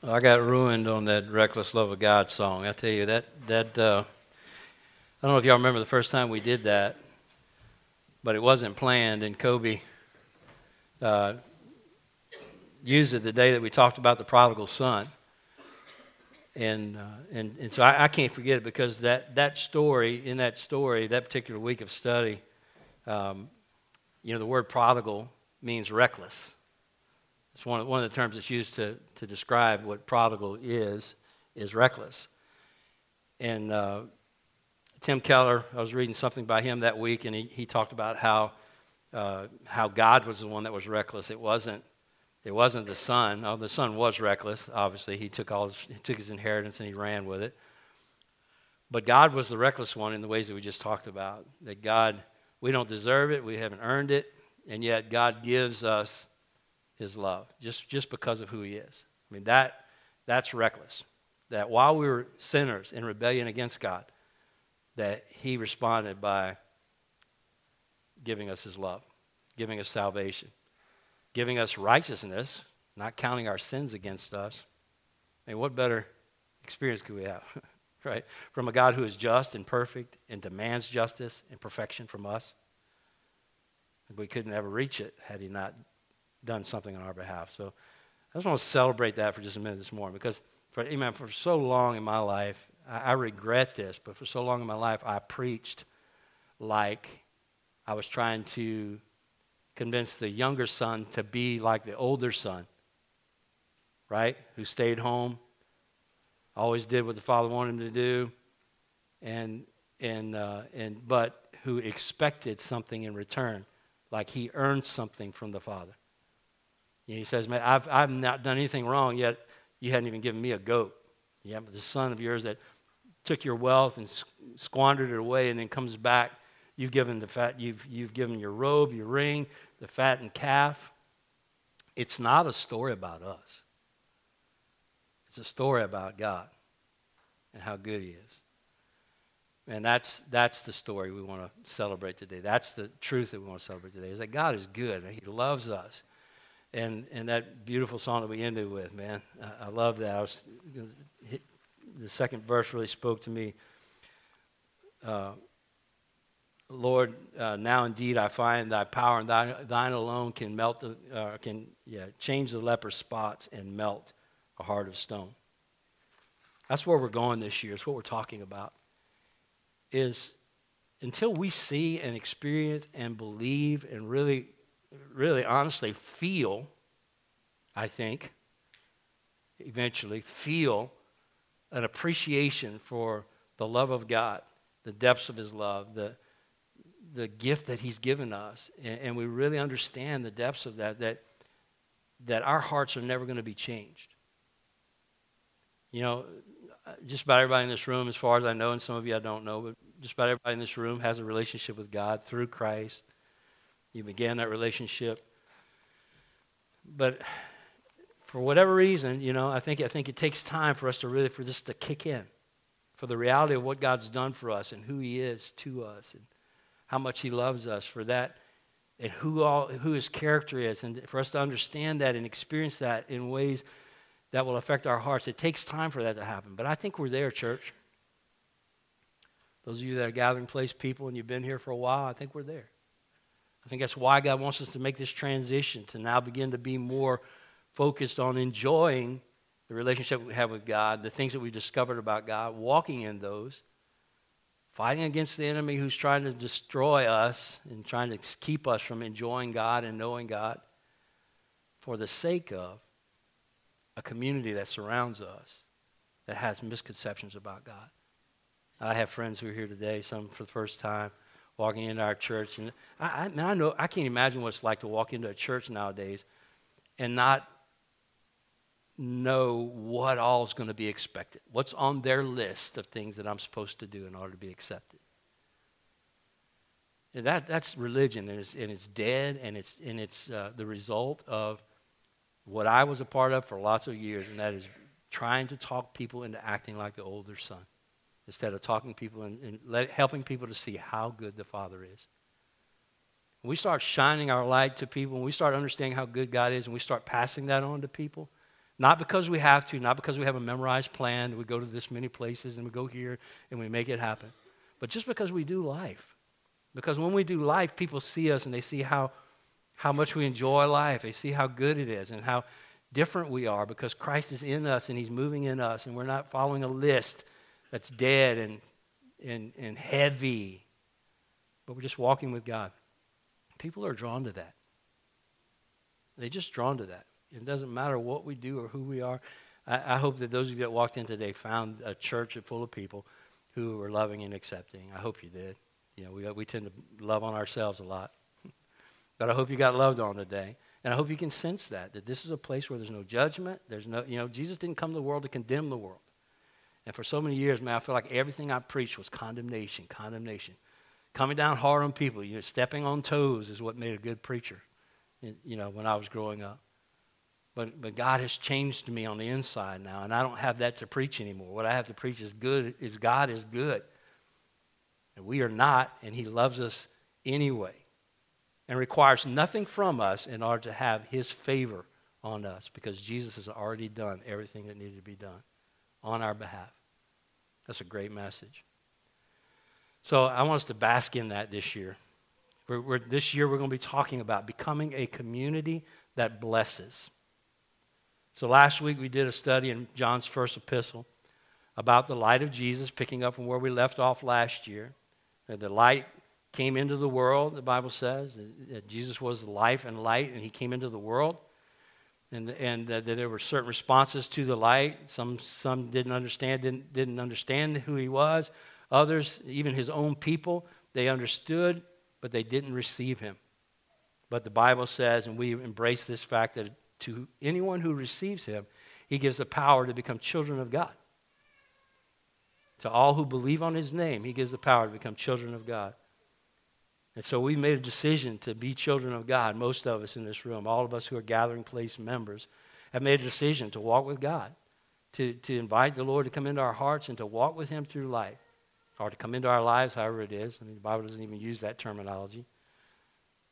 I got ruined on that "Reckless Love of God" song. I tell you that that uh, I don't know if y'all remember the first time we did that, but it wasn't planned, and Kobe uh, used it the day that we talked about the prodigal son, and uh, and and so I, I, can't forget it because that that story in that story that particular week of study, um, you know, the word prodigal means reckless. It's one of, one of the terms that's used to, to describe what prodigal is, is reckless. And uh, Tim Keller, I was reading something by him that week, and he, he talked about how, uh, how God was the one that was reckless. It wasn't, it wasn't the son. Oh, the son was reckless, obviously. He took, all his, he took his inheritance and he ran with it. But God was the reckless one in the ways that we just talked about. That God, we don't deserve it, we haven't earned it, and yet God gives us his love just, just because of who he is. I mean, that, that's reckless. That while we were sinners in rebellion against God, that he responded by giving us his love, giving us salvation, giving us righteousness, not counting our sins against us. I mean, what better experience could we have, right? From a God who is just and perfect and demands justice and perfection from us. We couldn't ever reach it had he not done something on our behalf. So I just want to celebrate that for just a minute this morning because, for, amen, for so long in my life, I, I regret this, but for so long in my life, I preached like I was trying to convince the younger son to be like the older son, right? Who stayed home, always did what the father wanted him to do, and and uh, and but who expected something in return, like he earned something from the father. And he says, Man, I've, I've not done anything wrong, yet you hadn't even given me a goat. Yeah, but the son of yours that took your wealth and squandered it away and then comes back, you've given the fat, you've, you've given your robe, your ring, the fattened calf. It's not a story about us. It's a story about God and how good He is. And that's, that's the story we want to celebrate today. That's the truth that we want to celebrate today, is that God is good. And He loves us and and that beautiful song that we ended with, man, I, I love that. I was the second verse really spoke to me. Uh, Lord, uh, now indeed I find Thy power and Thine, thine alone can melt the uh, can yeah change the leper spots and melt a heart of stone. That's where we're going this year. It's what we're talking about. Is until we see and experience and believe and really really honestly feel, I think, eventually feel an appreciation for the love of God, the depths of His love, the, the gift that He's given us. And, and we really understand the depths of that, that, that our hearts are never going to be changed. You know, just about everybody in this room, as far as I know, and some of you I don't know, but just about everybody in this room has a relationship with God through Christ. You began that relationship. But for whatever reason, you know, I think, I think it takes time for us to really, for this to kick in, for the reality of what God's done for us and who He is to us and how much He loves us, for that and who, all, who His character is, and for us to understand that and experience that in ways that will affect our hearts. It takes time for that to happen. But I think we're there, church. Those of you that are gathering place people and you've been here for a while, I think we're there. I think that's why God wants us to make this transition to now begin to be more focused on enjoying the relationship we have with God, the things that we've discovered about God, walking in those, fighting against the enemy who's trying to destroy us and trying to keep us from enjoying God and knowing God for the sake of a community that surrounds us that has misconceptions about God. I have friends who are here today, some for the first time walking into our church. And I, I, I know I can't imagine what it's like to walk into a church nowadays and not know what all is going to be expected. What's on their list of things that I'm supposed to do in order to be accepted. And that, that's religion, and it's, and it's dead, and it's, and it's uh, the result of what I was a part of for lots of years, and that is trying to talk people into acting like the older son instead of talking people and, and let, helping people to see how good the Father is. When we start shining our light to people, when we start understanding how good God is, and we start passing that on to people, Not because we have to, not because we have a memorized plan, we go to this many places and we go here and we make it happen, but just because we do life. Because when we do life, people see us and they see how, how much we enjoy life. They see how good it is and how different we are because Christ is in us and He's moving in us and we're not following a list that's dead and, and, and heavy, but we're just walking with God. People are drawn to that. They're just drawn to that. It doesn't matter what we do or who we are. I, I hope that those of you that walked in today found a church full of people who are loving and accepting. I hope you did. You know, we, we tend to love on ourselves a lot. but I hope you got loved on today. And I hope you can sense that, that this is a place where there's no judgment. There's no, you know, Jesus didn't come to the world to condemn the world. And for so many years, man, I feel like everything I preached was condemnation, condemnation. Coming down hard on people, you know, stepping on toes is what made a good preacher, you know, when I was growing up. But, but God has changed me on the inside now, and I don't have that to preach anymore. What I have to preach is good, is God is good. And we are not, and He loves us anyway and requires nothing from us in order to have his favor on us because Jesus has already done everything that needed to be done on our behalf. That's a great message. So I want us to bask in that this year. We're, we're, this year, we're going to be talking about becoming a community that blesses. So last week, we did a study in John's first epistle about the light of Jesus, picking up from where we left off last year. The light came into the world, the Bible says. That Jesus was the life and light, and he came into the world. And, and that there were certain responses to the light. Some, some didn't understand, didn't, didn't understand who he was. Others, even his own people, they understood, but they didn't receive him. But the Bible says, and we embrace this fact, that to anyone who receives him, he gives the power to become children of God. To all who believe on his name, he gives the power to become children of God. And so we made a decision to be children of God, most of us in this room, all of us who are gathering place members, have made a decision to walk with God, to, to invite the Lord to come into our hearts and to walk with Him through life, or to come into our lives, however it is. I mean, the Bible doesn't even use that terminology.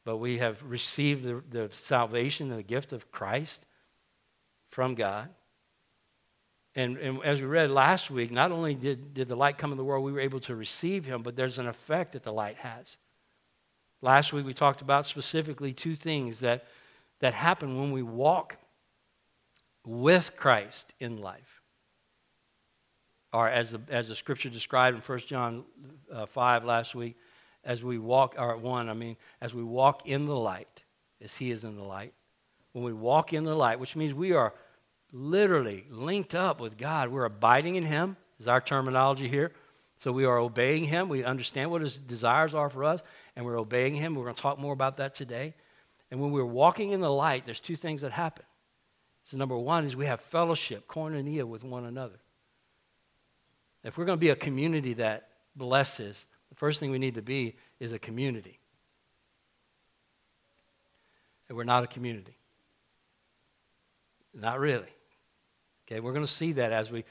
But we have received the, the salvation and the gift of Christ from God. And, and, as we read last week, not only did, did the light come in the world, we were able to receive him, but there's an effect that the light has. Last week we talked about specifically two things that, that happen when we walk with Christ in life. Or as the, as the scripture described in 1 John uh, 5 last week, as we walk, or at 1, I mean, as we walk in the light, as He is in the light. When we walk in the light, which means we are literally linked up with God, we're abiding in Him, is our terminology here. So we are obeying Him. We understand what His desires are for us, and we're obeying Him. We're going to talk more about that today. And when we're walking in the light, there's two things that happen. So number one is we have fellowship, koinonia with one another. If we're going to be a community that blesses, the first thing we need to be is a community. And we're not a community. Not really. Okay, we're going to see that as we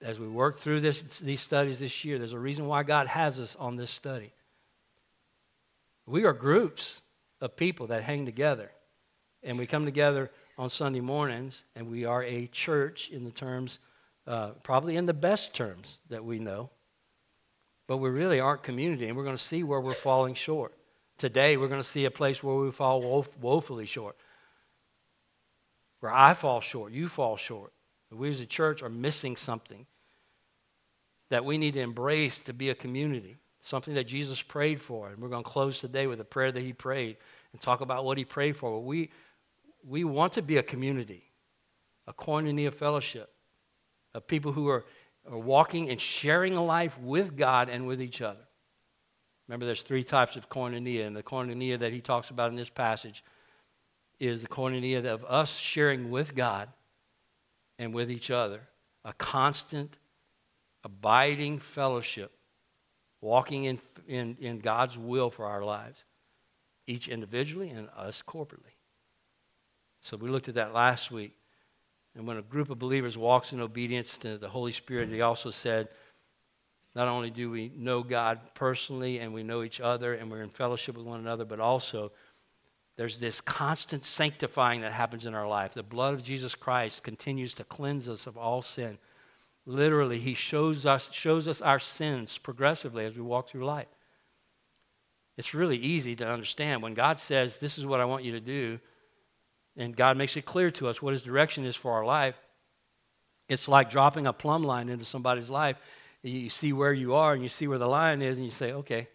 as we work through this, these studies this year, there's a reason why God has us on this study. We are groups of people that hang together, and we come together on Sunday mornings, and we are a church in the terms, uh, probably in the best terms that we know, but we really aren't community, and we're going to see where we're falling short. Today, we're going to see a place where we fall woef- woefully short, where I fall short, you fall short. We as a church are missing something that we need to embrace to be a community, something that Jesus prayed for. And we're going to close today with a prayer that he prayed and talk about what he prayed for. We, we want to be a community, a koinonia fellowship of people who are, are walking and sharing a life with God and with each other. Remember, there's three types of koinonia, and the koinonia that he talks about in this passage is the koinonia of us sharing with God and with each other, a constant, abiding fellowship, walking in, in, in God's will for our lives, each individually and us corporately. So we looked at that last week. And when a group of believers walks in obedience to the Holy Spirit, he also said, not only do we know God personally and we know each other and we're in fellowship with one another, but also there's this constant sanctifying that happens in our life. The blood of Jesus Christ continues to cleanse us of all sin. Literally, he shows us, shows us our sins progressively as we walk through life. It's really easy to understand. When God says, This is what I want you to do, and God makes it clear to us what his direction is for our life, it's like dropping a plumb line into somebody's life. You see where you are and you see where the line is, and you say, Okay,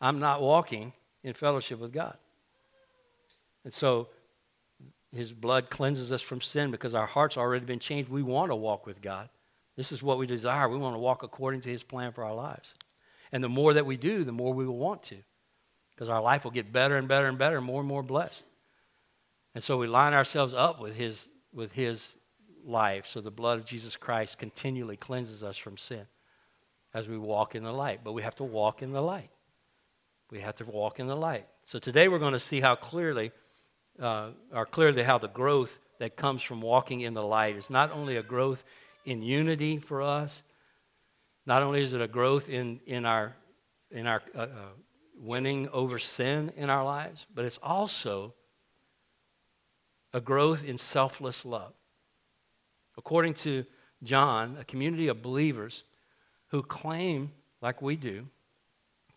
I'm not walking in fellowship with God. And so his blood cleanses us from sin because our heart's already been changed. We want to walk with God. This is what we desire. We want to walk according to his plan for our lives. And the more that we do, the more we will want to because our life will get better and better and better, and more and more blessed. And so we line ourselves up with his, with his life. So the blood of Jesus Christ continually cleanses us from sin as we walk in the light. But we have to walk in the light. We have to walk in the light. So today we're going to see how clearly uh, are clearly how the growth that comes from walking in the light is not only a growth in unity for us, not only is it a growth in, in our, in our uh, uh, winning over sin in our lives, but it's also a growth in selfless love. According to John, a community of believers who claim, like we do,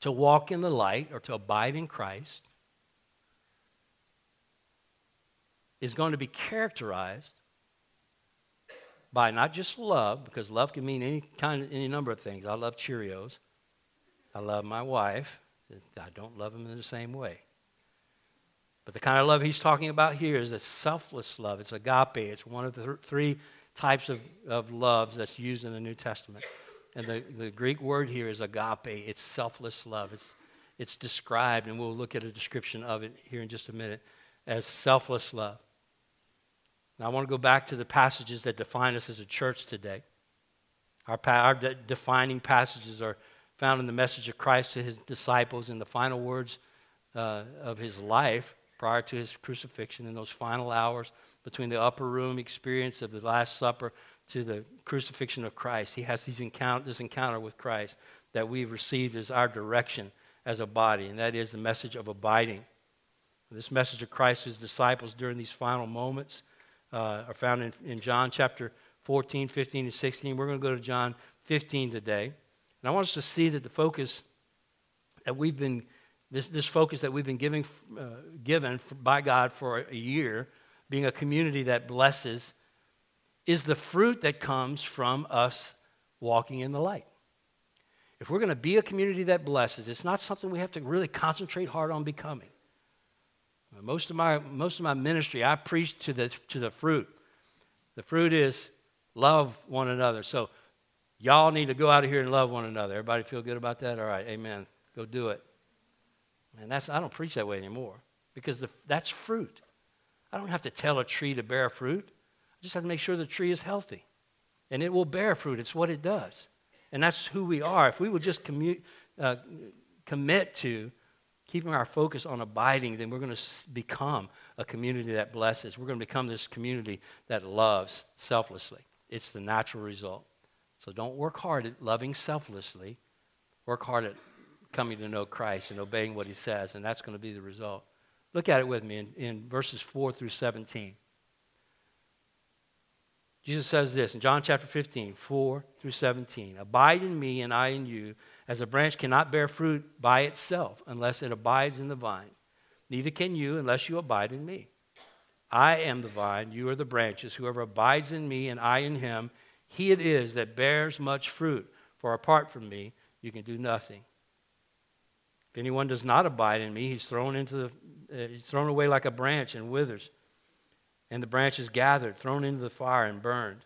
to walk in the light or to abide in Christ is going to be characterized by not just love, because love can mean any kind any number of things. I love Cheerios. I love my wife. I don't love them in the same way. But the kind of love he's talking about here is a selfless love. It's agape. It's one of the th- three types of, of loves that's used in the New Testament. And the, the Greek word here is agape. It's selfless love. It's, it's described, and we'll look at a description of it here in just a minute, as selfless love. Now, I want to go back to the passages that define us as a church today. Our, our de- defining passages are found in the message of Christ to his disciples in the final words uh, of his life prior to his crucifixion, in those final hours between the upper room experience of the Last Supper to the crucifixion of Christ. He has these encounter, this encounter with Christ that we've received as our direction as a body, and that is the message of abiding. This message of Christ to his disciples during these final moments uh, are found in, in John chapter 14, 15, and 16. We're going to go to John 15 today. And I want us to see that the focus that we've been, this, this focus that we've been giving, uh, given by God for a year, being a community that blesses, is the fruit that comes from us walking in the light. If we're going to be a community that blesses, it's not something we have to really concentrate hard on becoming. Most of my, most of my ministry, I preach to the, to the fruit. The fruit is love one another. So y'all need to go out of here and love one another. Everybody feel good about that? All right, amen. Go do it. And that's I don't preach that way anymore because the, that's fruit. I don't have to tell a tree to bear fruit. I just have to make sure the tree is healthy. And it will bear fruit. It's what it does. And that's who we are. If we would just commu- uh, commit to keeping our focus on abiding, then we're going to become a community that blesses. We're going to become this community that loves selflessly. It's the natural result. So don't work hard at loving selflessly. Work hard at coming to know Christ and obeying what he says, and that's going to be the result. Look at it with me in, in verses 4 through 17. Jesus says this in John chapter 15, 4 through 17 Abide in me, and I in you, as a branch cannot bear fruit by itself unless it abides in the vine. Neither can you unless you abide in me. I am the vine, you are the branches. Whoever abides in me and I in him, he it is that bears much fruit. For apart from me, you can do nothing. If anyone does not abide in me, he's thrown into the, uh, he's thrown away like a branch and withers and the branches gathered, thrown into the fire, and burned.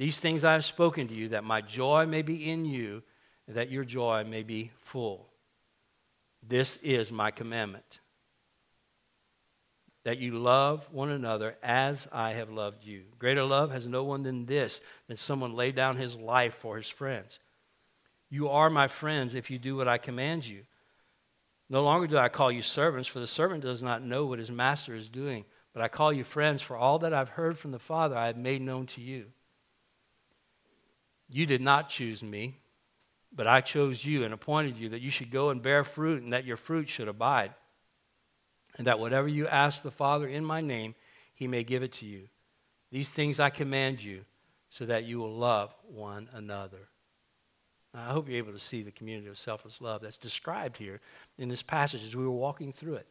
These things I have spoken to you, that my joy may be in you, and that your joy may be full. This is my commandment. that you love one another as I have loved you. Greater love has no one than this, than someone lay down his life for his friends. You are my friends if you do what I command you. No longer do I call you servants, for the servant does not know what his master is doing, but I call you friends, for all that I've heard from the Father I have made known to you. You did not choose me, but I chose you and appointed you that you should go and bear fruit and that your fruit should abide and that whatever you ask the Father in my name, he may give it to you. These things I command you, so that you will love one another. Now, I hope you're able to see the community of selfless love that's described here in this passage as we were walking through it.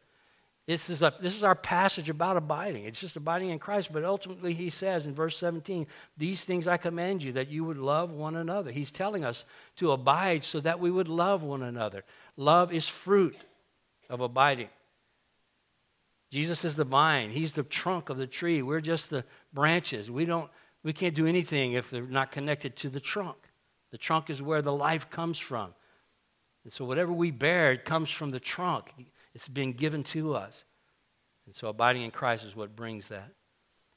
This is, a, this is our passage about abiding. It's just abiding in Christ, but ultimately he says in verse 17, These things I command you, that you would love one another. He's telling us to abide so that we would love one another. Love is fruit of abiding. Jesus is the vine. He's the trunk of the tree. We're just the branches. We don't we can't do anything if they're not connected to the trunk. The trunk is where the life comes from. And so whatever we bear, it comes from the trunk. It's been given to us. And so abiding in Christ is what brings that.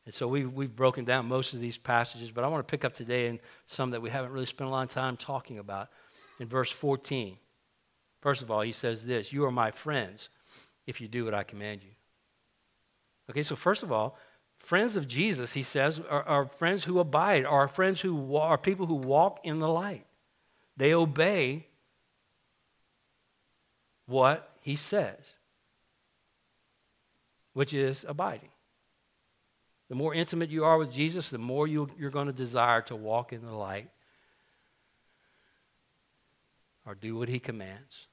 And so we've, we've broken down most of these passages, but I want to pick up today in some that we haven't really spent a lot of time talking about. In verse 14, first of all, he says this You are my friends if you do what I command you. Okay, so first of all, friends of Jesus, he says, are, are friends who abide, are friends who are people who walk in the light. They obey what he says, which is abiding. The more intimate you are with Jesus, the more you, you're going to desire to walk in the light or do what he commands.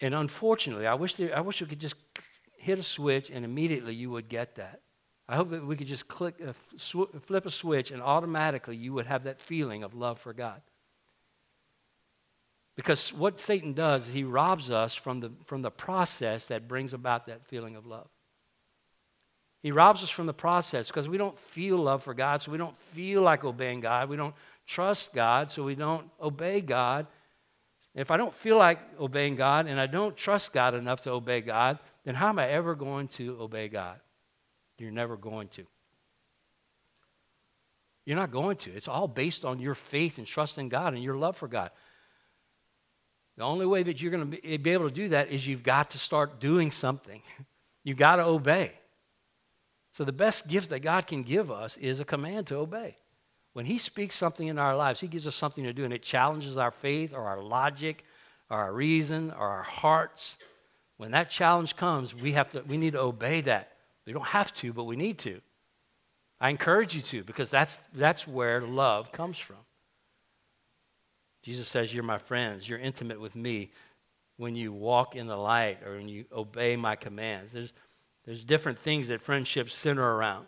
And unfortunately, I wish, there, I wish we could just hit a switch and immediately you would get that. I hope that we could just click, sw- flip a switch and automatically you would have that feeling of love for God. Because what Satan does is he robs us from the, from the process that brings about that feeling of love. He robs us from the process because we don't feel love for God, so we don't feel like obeying God. We don't trust God, so we don't obey God. If I don't feel like obeying God and I don't trust God enough to obey God, then how am I ever going to obey God? You're never going to. You're not going to. It's all based on your faith and trust in God and your love for God. The only way that you're going to eh, be able to do that is you've got to start doing something. You've got to obey. So, the best gift that God can give us is a command to obey. When He speaks something in our lives, He gives us something to do, and it challenges our faith or our logic or our reason or our hearts. When that challenge comes, we, have to, we need to obey that. We don't have to, but we need to. I encourage you to because that's, that's where love comes from. Jesus says, You're my friends. You're intimate with me when you walk in the light or when you obey my commands. There's, there's different things that friendships center around.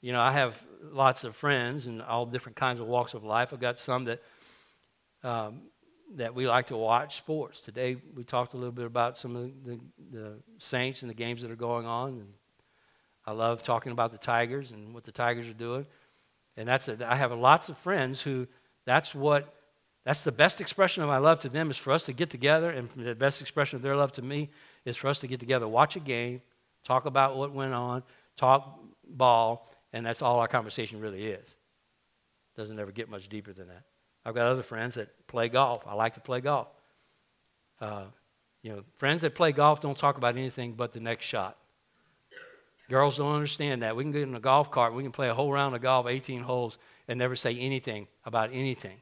You know, I have lots of friends in all different kinds of walks of life. I've got some that um, that we like to watch sports. Today we talked a little bit about some of the, the, Saints and the games that are going on. And I love talking about the Tigers and what the Tigers are doing. And that's a, I have lots of friends who that's what that's the best expression of my love to them is for us to get together, and the best expression of their love to me is for us to get together, watch a game, talk about what went on, talk ball, and that's all our conversation really is. Doesn't ever get much deeper than that. I've got other friends that play golf. I like to play golf. Uh, you know, friends that play golf don't talk about anything but the next shot. Girls don't understand that. We can get in a golf cart, we can play a whole round of golf, 18 holes, and never say anything about anything.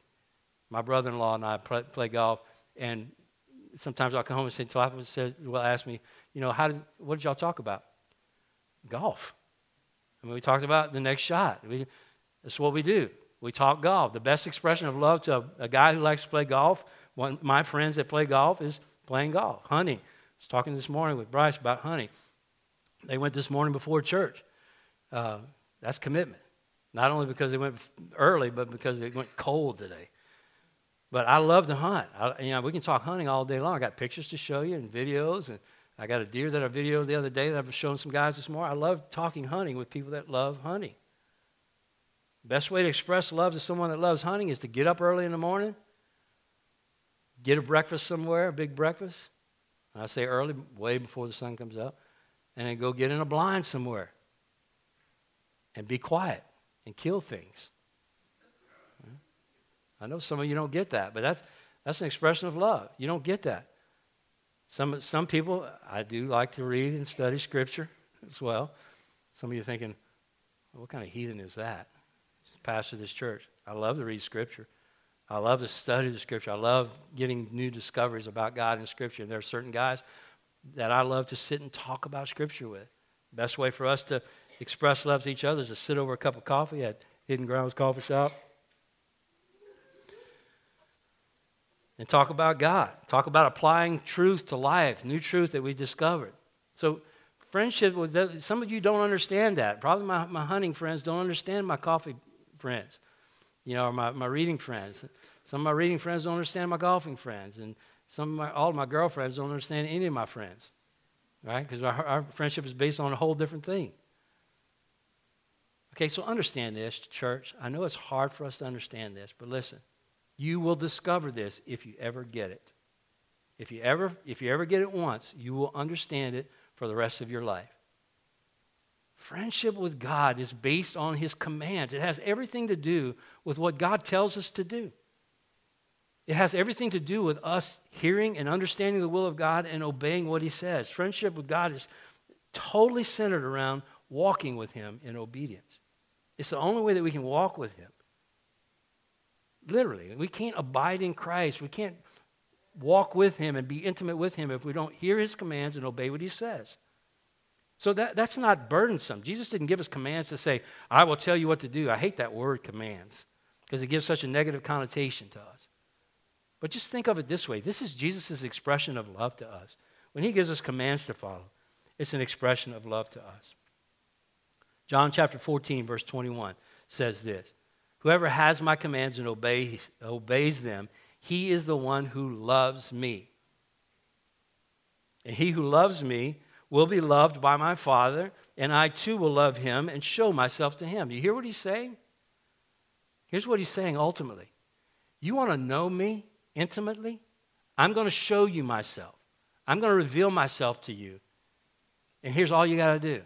My brother in law and I play, play, golf, and sometimes I'll come home and say, Tilapia will ask me, you know, how did, what did y'all talk about? Golf. I mean, we talked about the next shot. We, that's what we do. We talk golf. The best expression of love to a, a guy who likes to play golf, one of my friends that play golf, is playing golf, hunting. I was talking this morning with Bryce about hunting. They went this morning before church. Uh, that's commitment. Not only because they went early, but because they went cold today. But I love to hunt. I, you know, we can talk hunting all day long. I got pictures to show you and videos, and I got a deer that I videoed the other day that I've shown some guys this morning. I love talking hunting with people that love hunting. Best way to express love to someone that loves hunting is to get up early in the morning, get a breakfast somewhere, a big breakfast, When I say early, way before the sun comes up, and then go get in a blind somewhere and be quiet and kill things. I know some of you don't get that, but that's, that's an expression of love. You don't get that. Some, some people, I do like to read and study Scripture as well. Some of you thinking, what kind of heathen is that? Pastor of this church. I love to read Scripture. I love to study the Scripture. I love getting new discoveries about God in Scripture. And there are certain guys that I love to sit and talk about Scripture with. Best way for us to express love to each other is to sit over a cup of coffee at Hidden Grounds Coffee Shop and talk about God. Talk about applying truth to life, new truth that we discovered. So, friendship, with some of you don't understand that. Probably my, my hunting friends don't understand my coffee friends, you know, or my, my reading friends. Some of my reading friends don't understand my golfing friends. And some of my, all of my girlfriends don't understand any of my friends, right? Because our, our friendship is based on a whole different thing. Okay, so understand this, church. I know it's hard for us to understand this, but listen. You will discover this if you ever get it. If you ever, if you ever get it once, you will understand it for the rest of your life. Friendship with God is based on His commands. It has everything to do with what God tells us to do. It has everything to do with us hearing and understanding the will of God and obeying what He says. Friendship with God is totally centered around walking with Him in obedience. It's the only way that we can walk with Him. Literally. We can't abide in Christ. We can't walk with Him and be intimate with Him if we don't hear His commands and obey what He says. So that, that's not burdensome. Jesus didn't give us commands to say, I will tell you what to do. I hate that word commands because it gives such a negative connotation to us. But just think of it this way this is Jesus' expression of love to us. When He gives us commands to follow, it's an expression of love to us. John chapter 14, verse 21 says this Whoever has my commands and obeys, obeys them, he is the one who loves me. And he who loves me will be loved by my Father, and I too will love him and show myself to him. You hear what he's saying? Here's what he's saying ultimately You want to know me intimately? I'm going to show you myself. I'm going to reveal myself to you. And here's all you got to do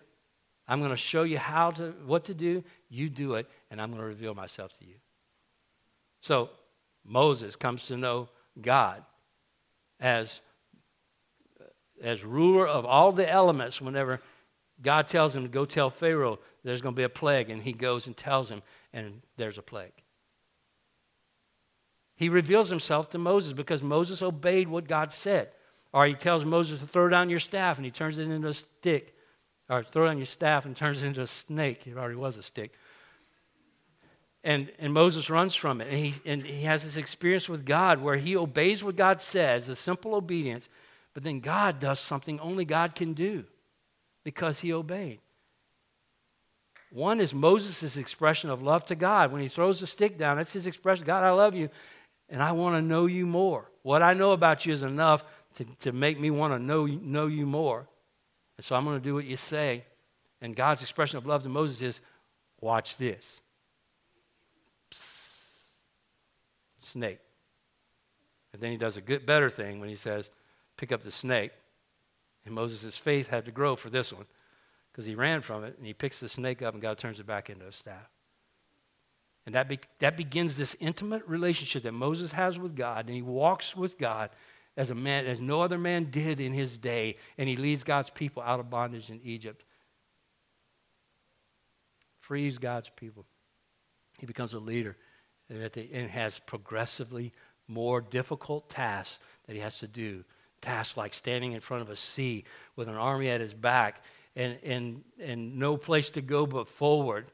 I'm going to show you how to, what to do. You do it, and I'm going to reveal myself to you. So Moses comes to know God as, as ruler of all the elements whenever God tells him to go tell Pharaoh there's going to be a plague, and he goes and tells him, and there's a plague. He reveals himself to Moses because Moses obeyed what God said. Or he tells Moses to throw down your staff, and he turns it into a stick or throw down your staff and turns it into a snake. It already was a stick. And, and Moses runs from it. And he, and he has this experience with God where he obeys what God says, a simple obedience, but then God does something only God can do because he obeyed. One is Moses' expression of love to God. When he throws the stick down, that's his expression God, I love you, and I want to know you more. What I know about you is enough to, to make me want to know, know you more. And so I'm going to do what you say. And God's expression of love to Moses is watch this. Psst. Snake. And then he does a good, better thing when he says, pick up the snake. And Moses' faith had to grow for this one because he ran from it and he picks the snake up and God turns it back into a staff. And that, be, that begins this intimate relationship that Moses has with God, and he walks with God as a man as no other man did in his day, and he leads God's people out of bondage in Egypt. Frees God's people. He becomes a leader and at the, end has progressively more difficult tasks that he has to do. Tasks like standing in front of a sea with an army at his back and, and, and no place to go but forward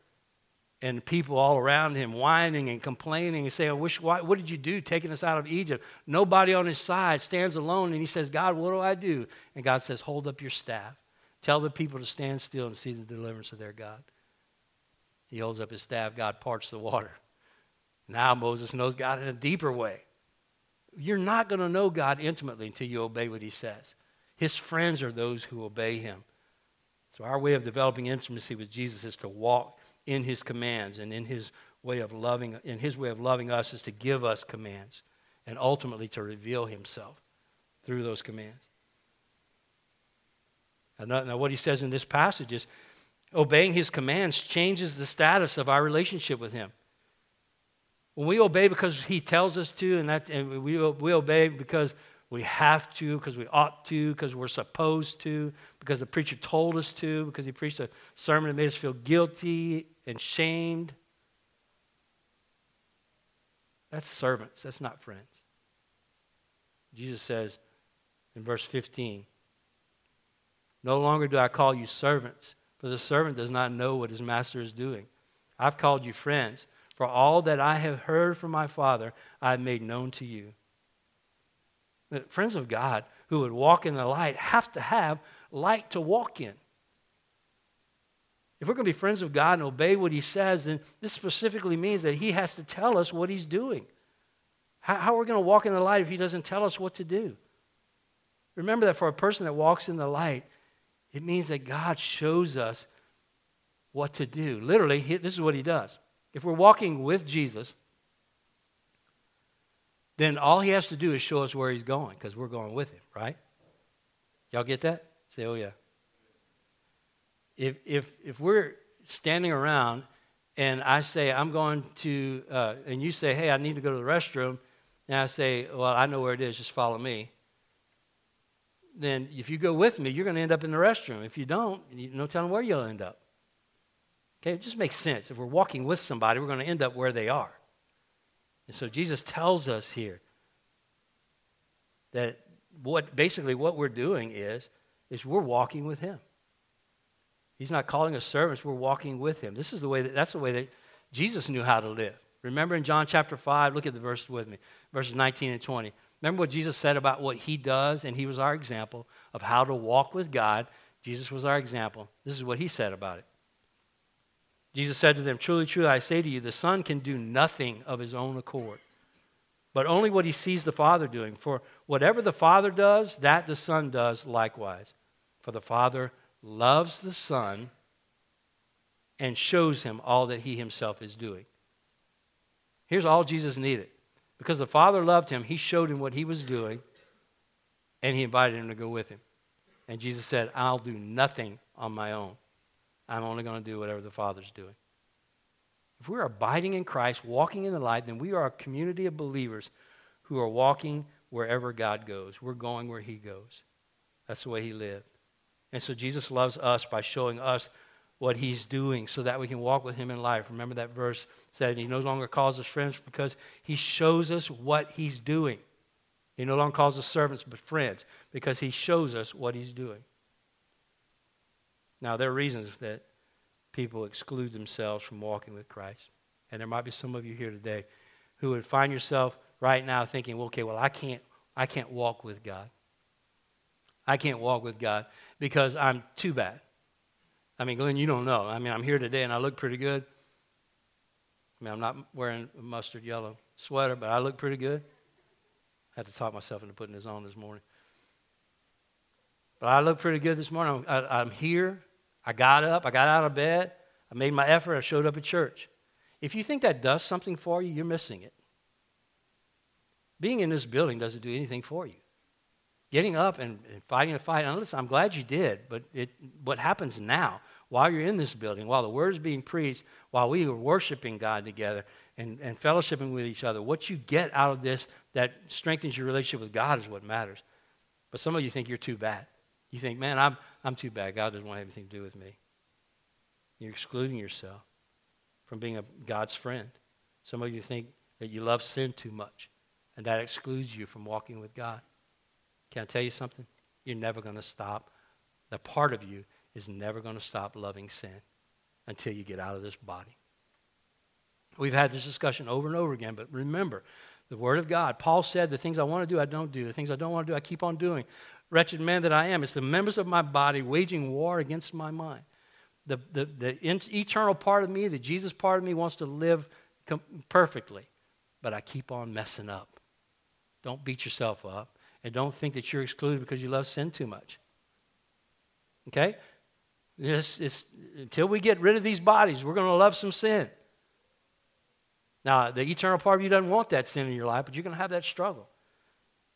and people all around him whining and complaining and saying, I wish, why, what did you do taking us out of Egypt? Nobody on his side stands alone. And he says, God, what do I do? And God says, Hold up your staff. Tell the people to stand still and see the deliverance of their God. He holds up his staff. God parts the water. Now Moses knows God in a deeper way. You're not going to know God intimately until you obey what he says. His friends are those who obey him. So, our way of developing intimacy with Jesus is to walk in his commands and in his way of loving in his way of loving us is to give us commands and ultimately to reveal himself through those commands Now, what he says in this passage is obeying his commands changes the status of our relationship with him. When we obey because he tells us to, and, that, and we, we obey because we have to, because we ought to, because we're supposed to, because the preacher told us to, because he preached a sermon that made us feel guilty and shamed. That's servants, that's not friends. Jesus says in verse 15, No longer do I call you servants, for the servant does not know what his master is doing. I've called you friends. For all that I have heard from my Father, I have made known to you. The friends of God who would walk in the light have to have light to walk in. If we're going to be friends of God and obey what He says, then this specifically means that He has to tell us what He's doing. How, how are we going to walk in the light if He doesn't tell us what to do? Remember that for a person that walks in the light, it means that God shows us what to do. Literally, this is what He does. If we're walking with Jesus, then all he has to do is show us where he's going because we're going with him, right? Y'all get that? Say, oh, yeah. If, if, if we're standing around and I say, I'm going to, uh, and you say, hey, I need to go to the restroom, and I say, well, I know where it is, just follow me. Then if you go with me, you're going to end up in the restroom. If you don't, you no telling where you'll end up. Okay, it just makes sense. If we're walking with somebody, we're going to end up where they are. And so Jesus tells us here that what basically what we're doing is is we're walking with him. He's not calling us servants, we're walking with him. This is the way that that's the way that Jesus knew how to live. Remember in John chapter 5, look at the verse with me, verses 19 and 20. Remember what Jesus said about what he does, and he was our example of how to walk with God. Jesus was our example. This is what he said about it. Jesus said to them, Truly, truly, I say to you, the Son can do nothing of his own accord, but only what he sees the Father doing. For whatever the Father does, that the Son does likewise. For the Father loves the Son and shows him all that he himself is doing. Here's all Jesus needed. Because the Father loved him, he showed him what he was doing, and he invited him to go with him. And Jesus said, I'll do nothing on my own. I'm only going to do whatever the Father's doing. If we're abiding in Christ, walking in the light, then we are a community of believers who are walking wherever God goes. We're going where He goes. That's the way He lived. And so Jesus loves us by showing us what He's doing so that we can walk with Him in life. Remember that verse said He no longer calls us friends because He shows us what He's doing. He no longer calls us servants but friends because He shows us what He's doing. Now, there are reasons that people exclude themselves from walking with Christ. And there might be some of you here today who would find yourself right now thinking, well, okay, well, I can't, I can't walk with God. I can't walk with God because I'm too bad. I mean, Glenn, you don't know. I mean, I'm here today and I look pretty good. I mean, I'm not wearing a mustard yellow sweater, but I look pretty good. I had to talk myself into putting this on this morning. But I look pretty good this morning. I'm, I, am here. I got up. I got out of bed. I made my effort. I showed up at church. If you think that does something for you, you're missing it. Being in this building doesn't do anything for you. Getting up and, and fighting a fight, and listen, I'm glad you did, but it, what happens now, while you're in this building, while the word is being preached, while we are worshiping God together and, and fellowshipping with each other, what you get out of this that strengthens your relationship with God is what matters. But some of you think you're too bad. You think, man, I'm, I'm too bad. God doesn't want anything to do with me. You're excluding yourself from being a God's friend. Some of you think that you love sin too much, and that excludes you from walking with God. Can I tell you something? You're never going to stop. The part of you is never going to stop loving sin until you get out of this body. We've had this discussion over and over again, but remember, the Word of God. Paul said, The things I want to do, I don't do. The things I don't want to do, I keep on doing wretched man that I am. It's the members of my body waging war against my mind. The, the, the in, eternal part of me, the Jesus part of me, wants to live com- perfectly, but I keep on messing up. Don't beat yourself up, and don't think that you're excluded because you love sin too much. Okay? Until we get rid of these bodies, we're going to love some sin. Now, the eternal part of you doesn't want that sin in your life, but you're going to have that struggle.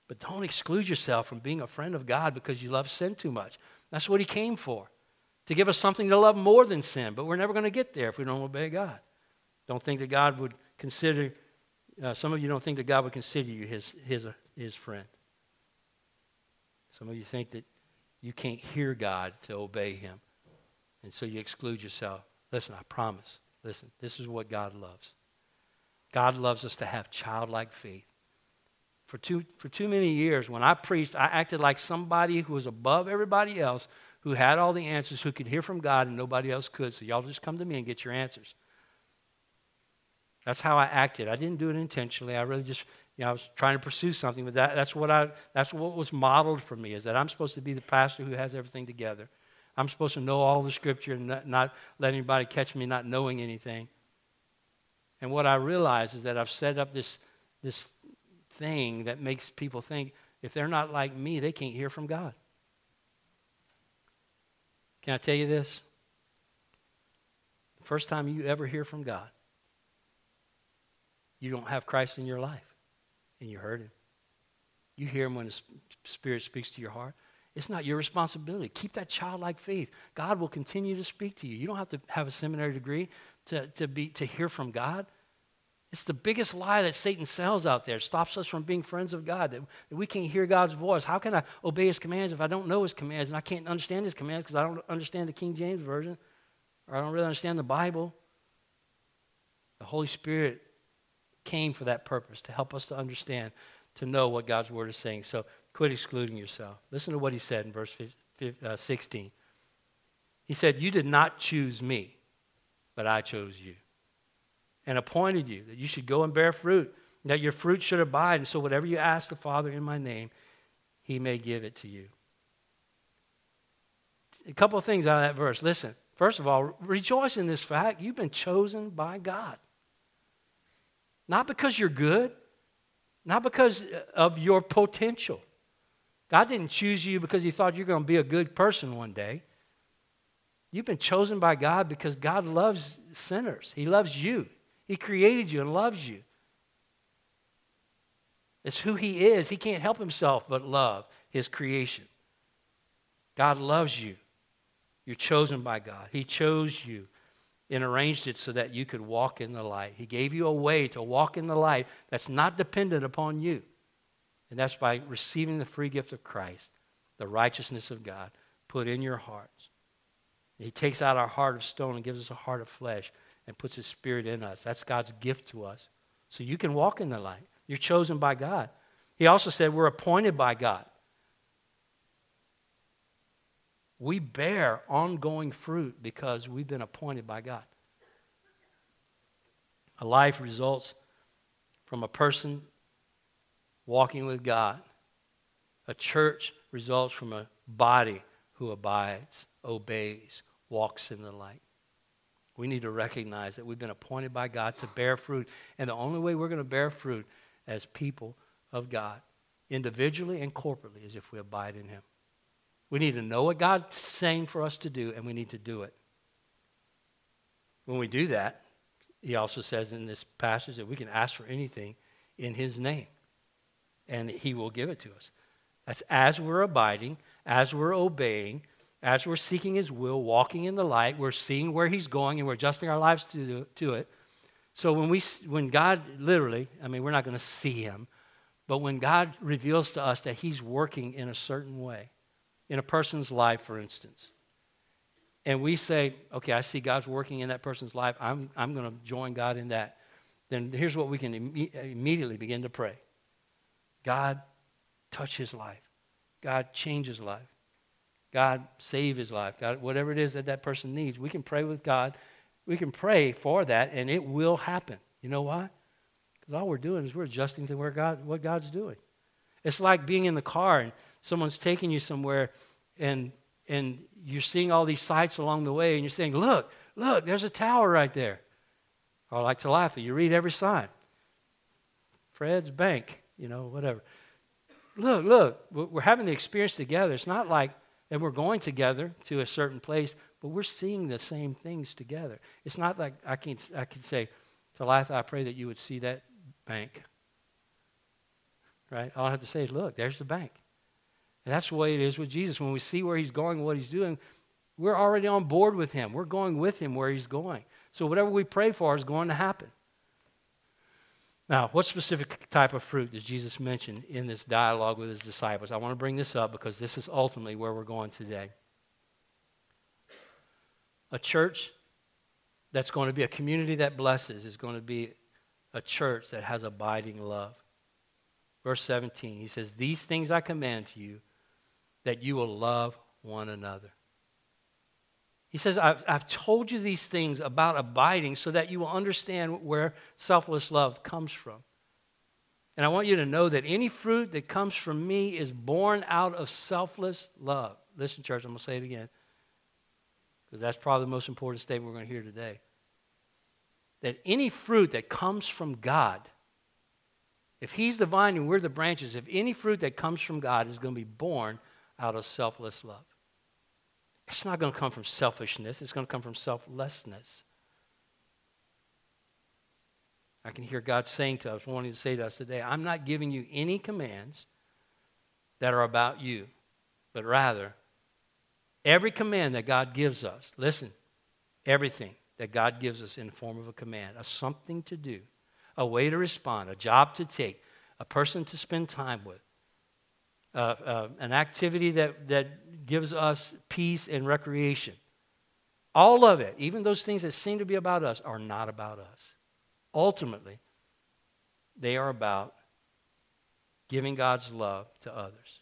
But don't exclude yourself from being a friend of God because you love sin too much. That's what he came for, to give us something to love more than sin. But we're never going to get there if we don't obey God. Don't think that God would consider, uh, some of you don't think that God would consider you his, his, uh, his friend. Some of you think that you can't hear God to obey him. And so you exclude yourself. Listen, I promise. Listen, this is what God loves. God loves us to have childlike faith. For too, for too many years, when I preached, I acted like somebody who was above everybody else, who had all the answers, who could hear from God, and nobody else could. So y'all just come to me and get your answers. That's how I acted. I didn't do it intentionally. I really just, you know, I was trying to pursue something, but that, that's, what I, that's what was modeled for me, is that I'm supposed to be the pastor who has everything together. I'm supposed to know all the scripture and not, not let anybody catch me not knowing anything. And what I realize is that I've set up this, this thing that makes people think if they're not like me, they can't hear from God. Can I tell you this? The first time you ever hear from God, you don't have Christ in your life and you heard him. You hear him when the Spirit speaks to your heart. It's not your responsibility. Keep that childlike faith. God will continue to speak to you. You don't have to have a seminary degree to, to, be, to hear from God. It's the biggest lie that Satan sells out there. It stops us from being friends of God, that, that we can't hear God's voice. How can I obey his commands if I don't know his commands and I can't understand his commands because I don't understand the King James Version or I don't really understand the Bible? The Holy Spirit came for that purpose, to help us to understand, to know what God's word is saying. So quit excluding yourself. Listen to what he said in verse uh, 16. He said, You did not choose me, but I chose you and appointed you, that you should go and bear fruit, that your fruit should abide. And so, whatever you ask the Father in my name, he may give it to you. A couple of things out of that verse. Listen, first of all, rejoice in this fact you've been chosen by God. Not because you're good, not because of your potential. God didn't choose you because he thought you're going to be a good person one day. You've been chosen by God because God loves sinners. He loves you. He created you and loves you. It's who He is. He can't help Himself but love His creation. God loves you. You're chosen by God. He chose you and arranged it so that you could walk in the light. He gave you a way to walk in the light that's not dependent upon you. And that's by receiving the free gift of Christ, the righteousness of God put in your hearts. He takes out our heart of stone and gives us a heart of flesh and puts his spirit in us. That's God's gift to us. So you can walk in the light. You're chosen by God. He also said we're appointed by God. We bear ongoing fruit because we've been appointed by God. A life results from a person walking with God. A church results from a body who abides, obeys, walks in the light. We need to recognize that we've been appointed by God to bear fruit. And the only way we're going to bear fruit as people of God, individually and corporately, is if we abide in Him. We need to know what God's saying for us to do, and we need to do it. When we do that, He also says in this passage that we can ask for anything in His name, and He will give it to us. That's as we're abiding, as we're obeying, as we're seeking His will, walking in the light, we're seeing where He's going and we're adjusting our lives to, to it. So when, we, when God literally, I mean, we're not going to see Him, but when God reveals to us that He's working in a certain way, in a person's life, for instance, and we say, okay, I see God's working in that person's life, I'm, I'm going to join God in that, then here's what we can Im- immediately begin to pray God, touch his life. God, change his life. God save his life. God, whatever it is that that person needs, we can pray with God. We can pray for that, and it will happen. You know why? Because all we're doing is we're adjusting to where God, what God's doing. It's like being in the car and someone's taking you somewhere, and and you're seeing all these sights along the way, and you're saying, "Look, look, there's a tower right there." I like to laugh at you. Read every sign. Fred's Bank, you know, whatever. Look, look, we're having the experience together. It's not like and we're going together to a certain place, but we're seeing the same things together. It's not like I can, I can say, life, I pray that you would see that bank. Right? All I have to say is, look, there's the bank. And that's the way it is with Jesus. When we see where he's going, what he's doing, we're already on board with him. We're going with him where he's going. So whatever we pray for is going to happen. Now, what specific type of fruit does Jesus mention in this dialogue with his disciples? I want to bring this up because this is ultimately where we're going today. A church that's going to be a community that blesses is going to be a church that has abiding love. Verse 17, he says, These things I command to you, that you will love one another. He says, I've, I've told you these things about abiding so that you will understand where selfless love comes from. And I want you to know that any fruit that comes from me is born out of selfless love. Listen, church, I'm going to say it again because that's probably the most important statement we're going to hear today. That any fruit that comes from God, if He's the vine and we're the branches, if any fruit that comes from God is going to be born out of selfless love. It's not going to come from selfishness, it's going to come from selflessness. I can hear God saying to us, wanting to say to us today, I'm not giving you any commands that are about you, but rather, every command that God gives us, listen, everything that God gives us in the form of a command, a something to do, a way to respond, a job to take, a person to spend time with, uh, uh, an activity that, that gives us peace and recreation. All of it, even those things that seem to be about us, are not about us. Ultimately, they are about giving God's love to others.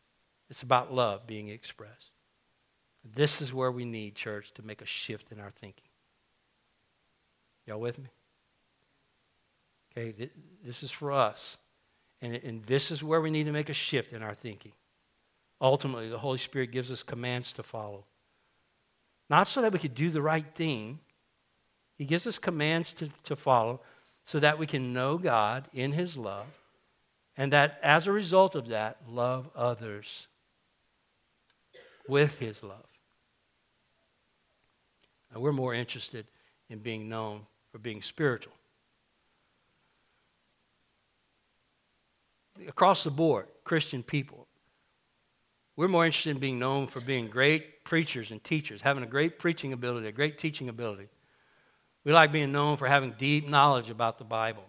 It's about love being expressed. This is where we need, church, to make a shift in our thinking. Y'all with me? Okay, this is for us. And, and this is where we need to make a shift in our thinking. Ultimately, the Holy Spirit gives us commands to follow. Not so that we could do the right thing, He gives us commands to, to follow so that we can know God in His love, and that as a result of that, love others with His love. Now, we're more interested in being known for being spiritual. Across the board, Christian people we're more interested in being known for being great preachers and teachers, having a great preaching ability, a great teaching ability. We like being known for having deep knowledge about the Bible.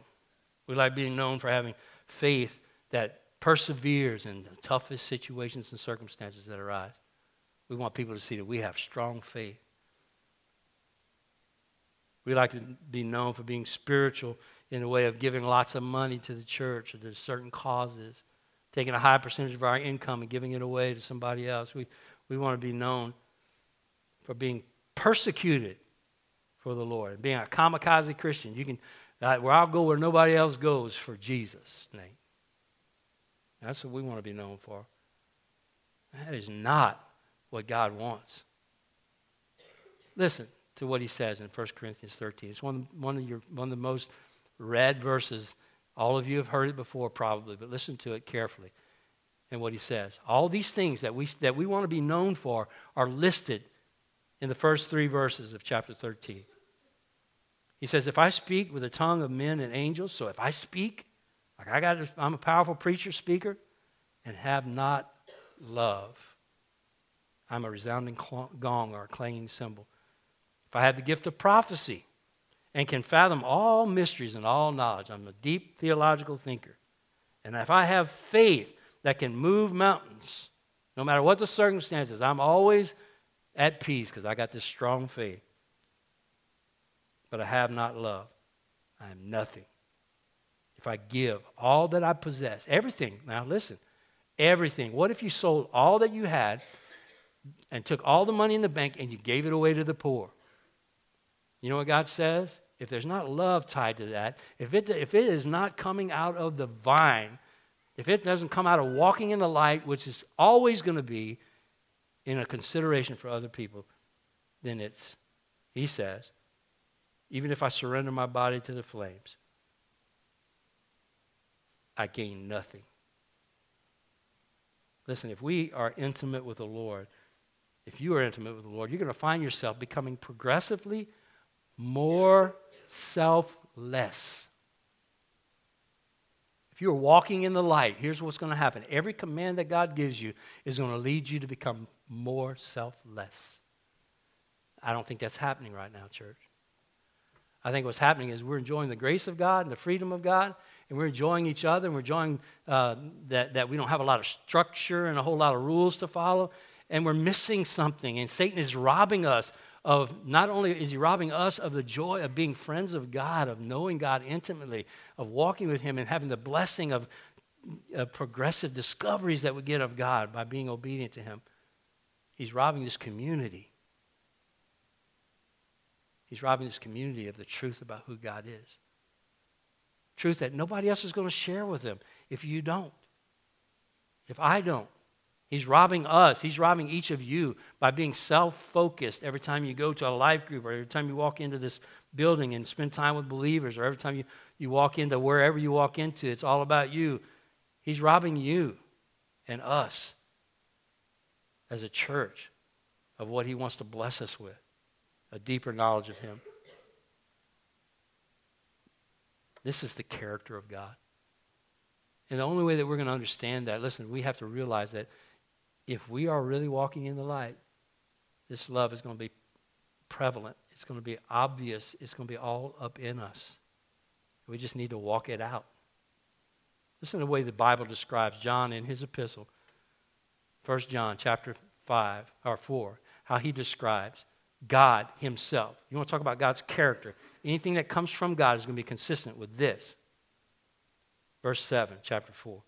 We like being known for having faith that perseveres in the toughest situations and circumstances that arise. We want people to see that we have strong faith. We like to be known for being spiritual in the way of giving lots of money to the church or to certain causes taking a high percentage of our income and giving it away to somebody else. We, we want to be known for being persecuted for the Lord being a kamikaze Christian. You can, where I'll go where nobody else goes for Jesus' name. That's what we want to be known for. That is not what God wants. Listen to what he says in 1 Corinthians 13. It's one, one, of, your, one of the most read verses all of you have heard it before, probably, but listen to it carefully and what he says. All these things that we, that we want to be known for are listed in the first three verses of chapter 13. He says, If I speak with the tongue of men and angels, so if I speak, like I got, I'm a powerful preacher, speaker, and have not love, I'm a resounding gong or a clanging cymbal. If I have the gift of prophecy, and can fathom all mysteries and all knowledge. I'm a deep theological thinker. And if I have faith that can move mountains, no matter what the circumstances, I'm always at peace because I got this strong faith. But I have not love. I am nothing. If I give all that I possess, everything, now listen, everything. What if you sold all that you had and took all the money in the bank and you gave it away to the poor? You know what God says? If there's not love tied to that, if it, if it is not coming out of the vine, if it doesn't come out of walking in the light, which is always going to be in a consideration for other people, then it's, he says, even if I surrender my body to the flames, I gain nothing. Listen, if we are intimate with the Lord, if you are intimate with the Lord, you're going to find yourself becoming progressively more selfless. If you are walking in the light, here's what's going to happen. Every command that God gives you is going to lead you to become more selfless. I don't think that's happening right now, church. I think what's happening is we're enjoying the grace of God and the freedom of God, and we're enjoying each other, and we're enjoying uh, that, that we don't have a lot of structure and a whole lot of rules to follow, and we're missing something. And Satan is robbing us of not only is he robbing us of the joy of being friends of God, of knowing God intimately, of walking with him, and having the blessing of uh, progressive discoveries that we get of God by being obedient to him. He's robbing this community He's robbing this community of the truth about who God is. Truth that nobody else is going to share with them if you don't. If I don't. He's robbing us. He's robbing each of you by being self focused every time you go to a life group or every time you walk into this building and spend time with believers or every time you, you walk into wherever you walk into, it's all about you. He's robbing you and us as a church of what He wants to bless us with a deeper knowledge of Him. This is the character of God. And the only way that we're going to understand that, listen, we have to realize that if we are really walking in the light, this love is going to be prevalent. It's going to be obvious. It's going to be all up in us. We just need to walk it out. Listen to the way the Bible describes John in his epistle, 1 John chapter 5 or 4, how he describes God Himself. You want to talk about God's character. Anything that comes from God is going to be consistent with this. Verse 7, chapter 4.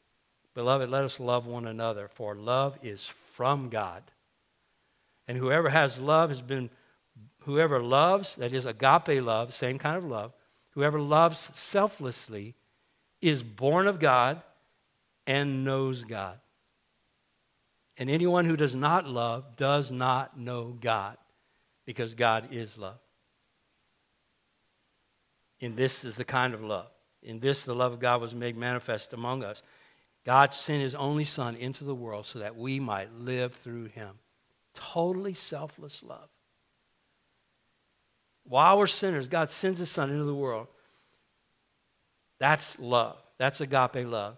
Beloved, let us love one another, for love is from God. And whoever has love has been, whoever loves, that is agape love, same kind of love, whoever loves selflessly is born of God and knows God. And anyone who does not love does not know God because God is love. And this is the kind of love. In this, the love of God was made manifest among us. God sent his only Son into the world so that we might live through him. Totally selfless love. While we're sinners, God sends his Son into the world. That's love. That's agape love.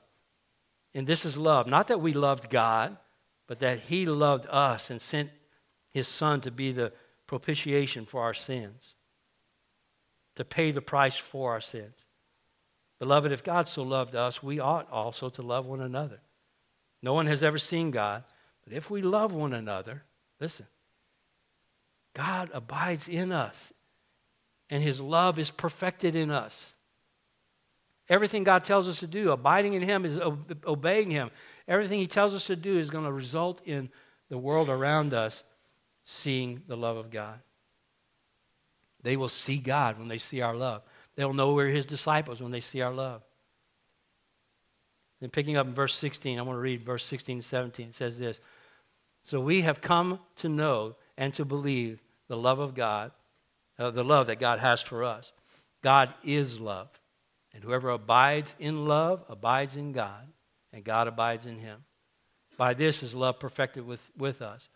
And this is love. Not that we loved God, but that he loved us and sent his Son to be the propitiation for our sins, to pay the price for our sins. Beloved, if God so loved us, we ought also to love one another. No one has ever seen God, but if we love one another, listen, God abides in us, and his love is perfected in us. Everything God tells us to do, abiding in him is obeying him. Everything he tells us to do is going to result in the world around us seeing the love of God. They will see God when they see our love. They'll know we're his disciples when they see our love. And picking up in verse 16, I want to read verse 16 and 17. It says this So we have come to know and to believe the love of God, uh, the love that God has for us. God is love. And whoever abides in love abides in God, and God abides in him. By this is love perfected with, with us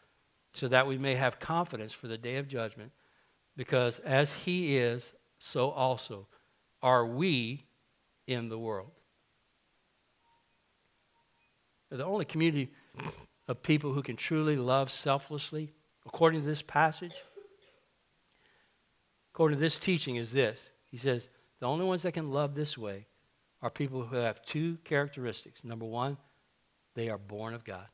so that we may have confidence for the day of judgment, because as he is, so also are we in the world. The only community of people who can truly love selflessly, according to this passage, according to this teaching, is this. He says, the only ones that can love this way are people who have two characteristics. Number one, they are born of God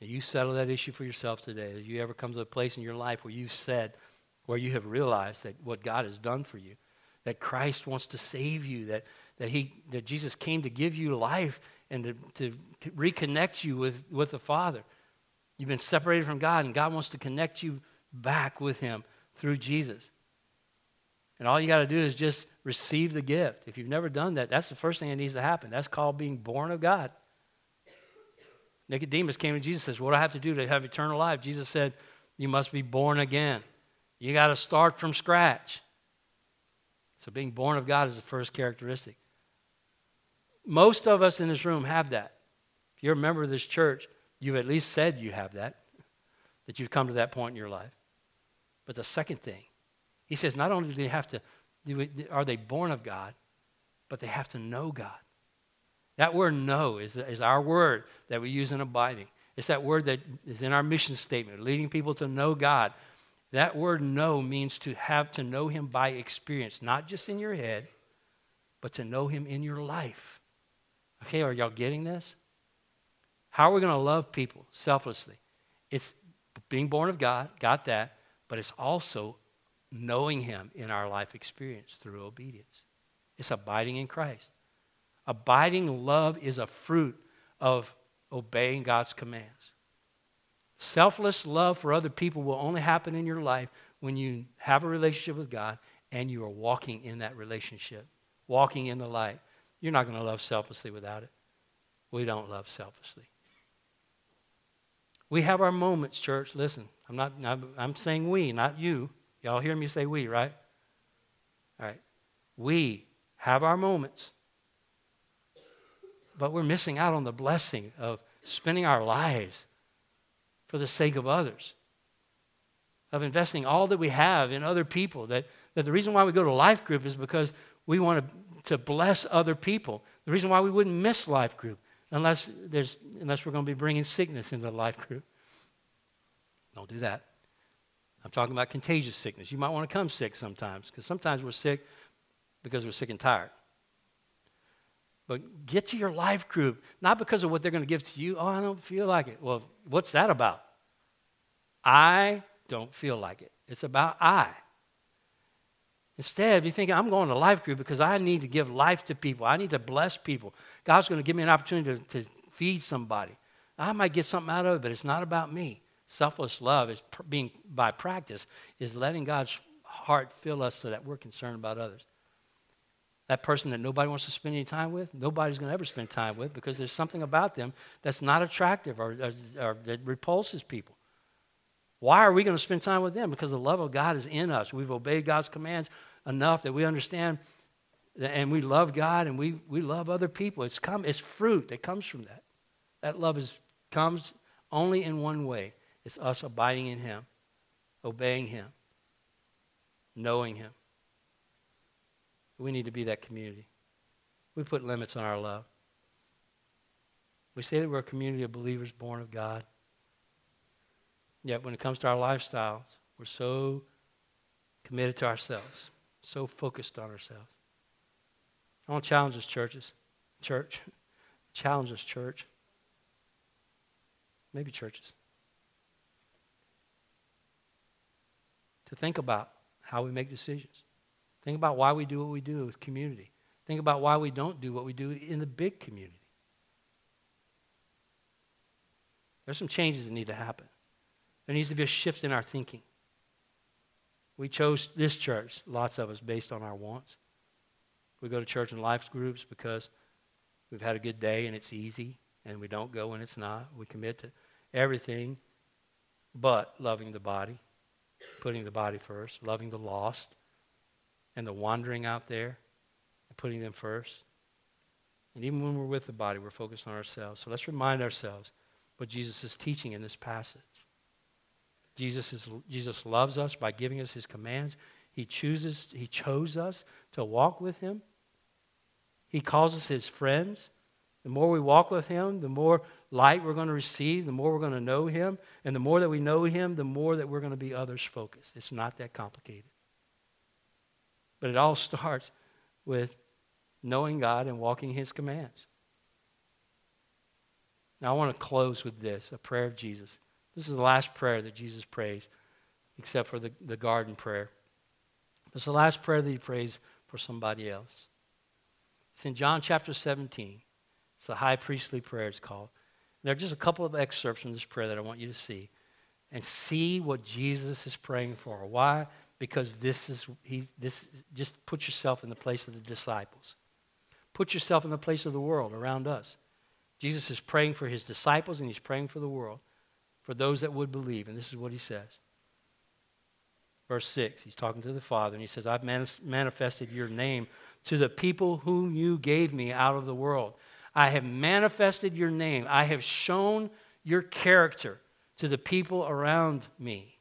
you settle that issue for yourself today. As you ever come to a place in your life where you've said, where you have realized that what God has done for you, that Christ wants to save you, that, that, he, that Jesus came to give you life and to, to reconnect you with, with the Father. You've been separated from God, and God wants to connect you back with Him through Jesus. And all you got to do is just receive the gift. If you've never done that, that's the first thing that needs to happen. That's called being born of God. Nicodemus came to Jesus and says, What do I have to do to have eternal life? Jesus said, You must be born again. You got to start from scratch. So being born of God is the first characteristic. Most of us in this room have that. If you're a member of this church, you've at least said you have that, that you've come to that point in your life. But the second thing, he says, not only do they have to, are they born of God, but they have to know God. That word know is, is our word that we use in abiding. It's that word that is in our mission statement, leading people to know God. That word know means to have to know Him by experience, not just in your head, but to know Him in your life. Okay, are y'all getting this? How are we going to love people selflessly? It's being born of God, got that, but it's also knowing Him in our life experience through obedience. It's abiding in Christ. Abiding love is a fruit of obeying God's commands. Selfless love for other people will only happen in your life when you have a relationship with God and you are walking in that relationship, walking in the light. You're not going to love selflessly without it. We don't love selflessly. We have our moments, church. Listen, I'm not I'm saying we, not you. Y'all hear me say we, right? All right. We have our moments. But we're missing out on the blessing of spending our lives for the sake of others, of investing all that we have in other people. That, that the reason why we go to life group is because we want to, to bless other people. The reason why we wouldn't miss life group unless, there's, unless we're going to be bringing sickness into the life group. Don't do that. I'm talking about contagious sickness. You might want to come sick sometimes because sometimes we're sick because we're sick and tired. But get to your life group, not because of what they're going to give to you. Oh, I don't feel like it. Well, what's that about? I don't feel like it. It's about I. Instead, you think I'm going to life group because I need to give life to people. I need to bless people. God's going to give me an opportunity to, to feed somebody. I might get something out of it, but it's not about me. Selfless love is being by practice is letting God's heart fill us so that we're concerned about others that person that nobody wants to spend any time with, nobody's going to ever spend time with because there's something about them that's not attractive or, or, or that repulses people. Why are we going to spend time with them? Because the love of God is in us. We've obeyed God's commands enough that we understand and we love God and we, we love other people. It's, come, it's fruit that comes from that. That love is, comes only in one way it's us abiding in Him, obeying Him, knowing Him. We need to be that community. We put limits on our love. We say that we're a community of believers born of God. Yet when it comes to our lifestyles, we're so committed to ourselves, so focused on ourselves. I want to challenge us, churches. Church. Challenge us, church. Maybe churches. To think about how we make decisions. Think about why we do what we do with community. Think about why we don't do what we do in the big community. There's some changes that need to happen. There needs to be a shift in our thinking. We chose this church, lots of us, based on our wants. We go to church and life groups because we've had a good day and it's easy, and we don't go when it's not. We commit to everything but loving the body, putting the body first, loving the lost, and the wandering out there and putting them first. And even when we're with the body, we're focused on ourselves. So let's remind ourselves what Jesus is teaching in this passage. Jesus, is, Jesus loves us by giving us his commands. He chooses, he chose us to walk with him. He calls us his friends. The more we walk with him, the more light we're going to receive, the more we're going to know him. And the more that we know him, the more that we're going to be others focused. It's not that complicated. But it all starts with knowing God and walking His commands. Now, I want to close with this a prayer of Jesus. This is the last prayer that Jesus prays, except for the, the garden prayer. It's the last prayer that He prays for somebody else. It's in John chapter 17. It's the high priestly prayer, it's called. There are just a couple of excerpts from this prayer that I want you to see and see what Jesus is praying for. Why? Because this is he this just put yourself in the place of the disciples. Put yourself in the place of the world around us. Jesus is praying for his disciples and he's praying for the world for those that would believe and this is what he says. Verse 6 he's talking to the father and he says i've manifested your name to the people whom you gave me out of the world. I have manifested your name. I have shown your character to the people around me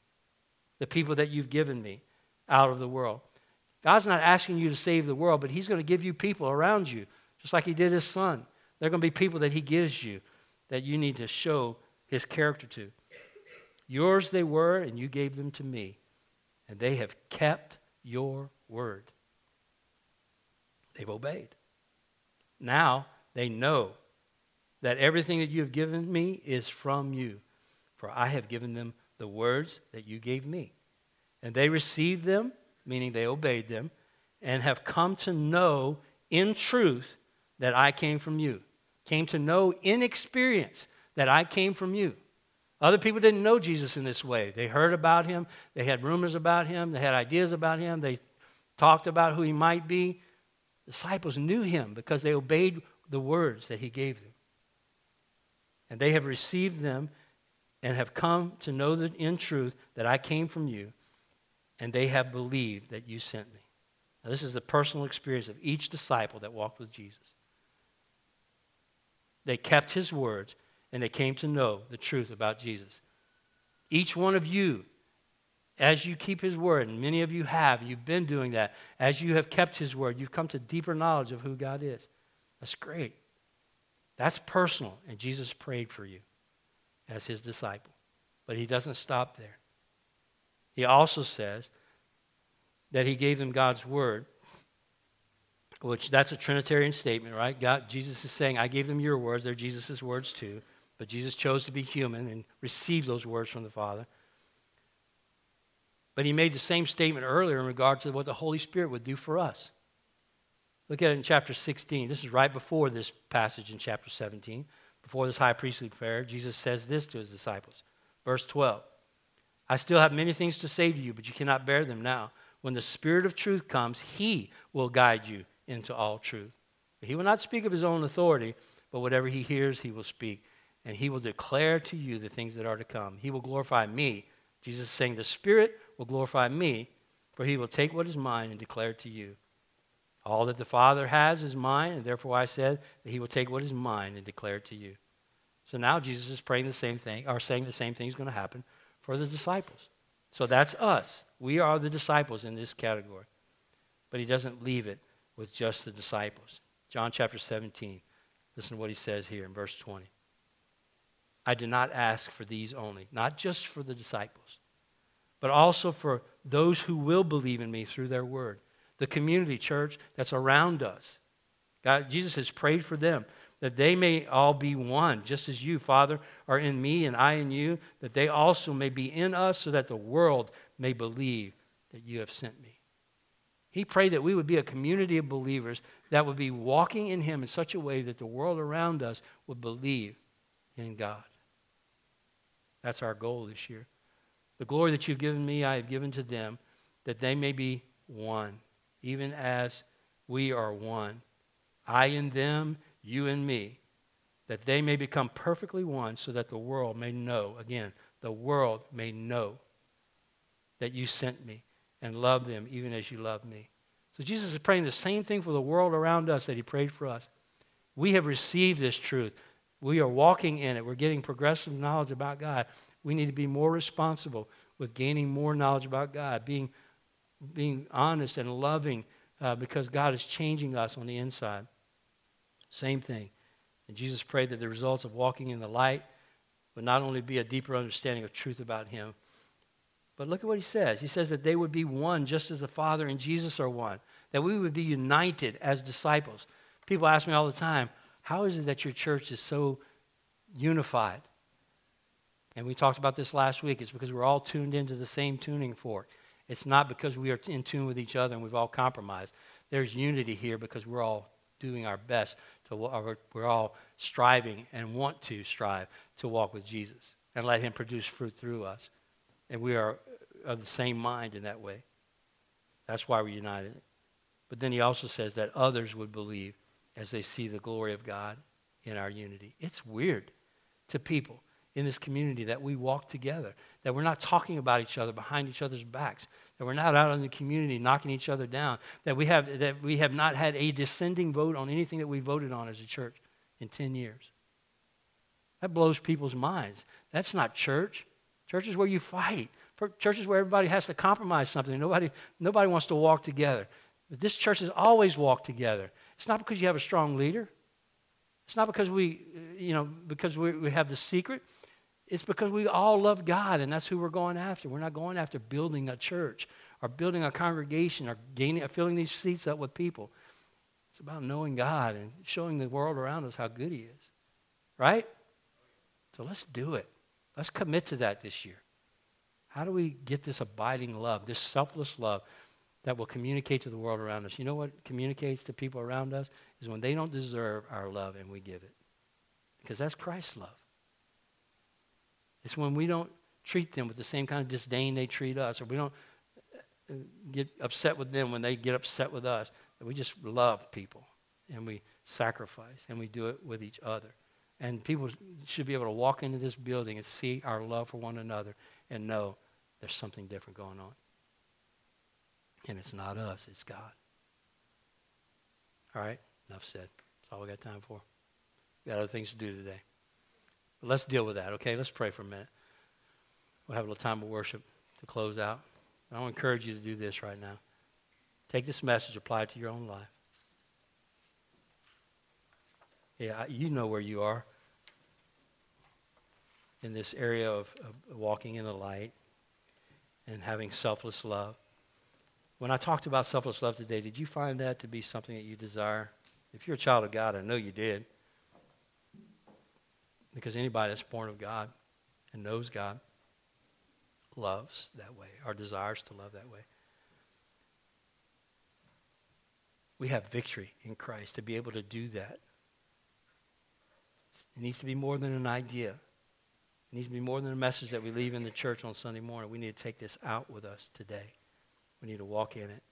the people that you've given me out of the world. God's not asking you to save the world, but He's going to give you people around you, just like He did His Son. They're going to be people that He gives you that you need to show His character to. Yours they were, and you gave them to me, and they have kept your word. They've obeyed. Now they know that everything that you have given me is from you, for I have given them the words that you gave me. And they received them, meaning they obeyed them, and have come to know in truth that I came from you. Came to know in experience that I came from you. Other people didn't know Jesus in this way. They heard about him, they had rumors about him, they had ideas about him, they talked about who he might be. Disciples knew him because they obeyed the words that he gave them. And they have received them and have come to know in truth that I came from you, and they have believed that you sent me. Now, this is the personal experience of each disciple that walked with Jesus. They kept his words and they came to know the truth about Jesus. Each one of you, as you keep his word, and many of you have, you've been doing that, as you have kept his word, you've come to deeper knowledge of who God is. That's great. That's personal, and Jesus prayed for you as his disciple. But he doesn't stop there. He also says that he gave them God's word, which that's a Trinitarian statement, right? God, Jesus is saying, I gave them your words. They're Jesus' words too. But Jesus chose to be human and receive those words from the Father. But he made the same statement earlier in regard to what the Holy Spirit would do for us. Look at it in chapter 16. This is right before this passage in chapter 17. Before this high priestly prayer, Jesus says this to his disciples. Verse 12 I still have many things to say to you, but you cannot bear them now. When the Spirit of truth comes, he will guide you into all truth. He will not speak of his own authority, but whatever he hears, he will speak and he will declare to you the things that are to come. He will glorify me. Jesus is saying, The Spirit will glorify me, for he will take what is mine and declare it to you. All that the Father has is mine, and therefore I said that he will take what is mine and declare it to you. So now Jesus is praying the same thing, or saying the same thing is going to happen for the disciples. So that's us. We are the disciples in this category. But he doesn't leave it with just the disciples. John chapter 17. Listen to what he says here in verse 20. I did not ask for these only, not just for the disciples, but also for those who will believe in me through their word. The community church that's around us. God, Jesus has prayed for them that they may all be one, just as you, Father, are in me and I in you, that they also may be in us so that the world may believe that you have sent me. He prayed that we would be a community of believers that would be walking in Him in such a way that the world around us would believe in God. That's our goal this year. The glory that you've given me, I have given to them, that they may be one, even as we are one. I in them, you and me, that they may become perfectly one, so that the world may know, again, the world may know that you sent me and love them even as you love me. So Jesus is praying the same thing for the world around us that he prayed for us. We have received this truth. We are walking in it. We're getting progressive knowledge about God. We need to be more responsible with gaining more knowledge about God, being, being honest and loving uh, because God is changing us on the inside. Same thing. And Jesus prayed that the results of walking in the light would not only be a deeper understanding of truth about Him, but look at what He says. He says that they would be one just as the Father and Jesus are one, that we would be united as disciples. People ask me all the time, how is it that your church is so unified? And we talked about this last week. It's because we're all tuned into the same tuning fork. It's not because we are in tune with each other and we've all compromised. There's unity here because we're all doing our best to we're all striving and want to strive to walk with Jesus and let him produce fruit through us. And we are uh, of the same mind in that way. That's why we're united. But then he also says that others would believe as they see the glory of God in our unity. It's weird to people in this community that we walk together, that we're not talking about each other behind each other's backs, that we're not out in the community knocking each other down, that we have, that we have not had a dissenting vote on anything that we voted on as a church in 10 years. That blows people's minds. That's not church. Church is where you fight churches where everybody has to compromise something. Nobody, nobody wants to walk together. But this church has always walked together. It's not because you have a strong leader. It's not because we, you know, because we, we have the secret. It's because we all love God, and that's who we're going after. We're not going after building a church or building a congregation or gaining, filling these seats up with people. It's about knowing God and showing the world around us how good He is. Right? So let's do it. Let's commit to that this year. How do we get this abiding love, this selfless love that will communicate to the world around us? You know what communicates to people around us? Is when they don't deserve our love and we give it. Because that's Christ's love. It's when we don't treat them with the same kind of disdain they treat us, or we don't uh, get upset with them when they get upset with us. That we just love people and we sacrifice and we do it with each other. And people should be able to walk into this building and see our love for one another and know there's something different going on. And it's not us, it's God. All right, enough said. That's all we got time for. We got other things to do today. But let's deal with that, okay? Let's pray for a minute. We'll have a little time of worship to close out. I want encourage you to do this right now. Take this message, apply it to your own life. Yeah, you know where you are in this area of, of walking in the light and having selfless love. When I talked about selfless love today, did you find that to be something that you desire? If you're a child of God, I know you did. Because anybody that's born of God and knows God loves that way, or desires to love that way. We have victory in Christ to be able to do that. It needs to be more than an idea. It needs to be more than a message that we leave in the church on Sunday morning. We need to take this out with us today. We need to walk in it.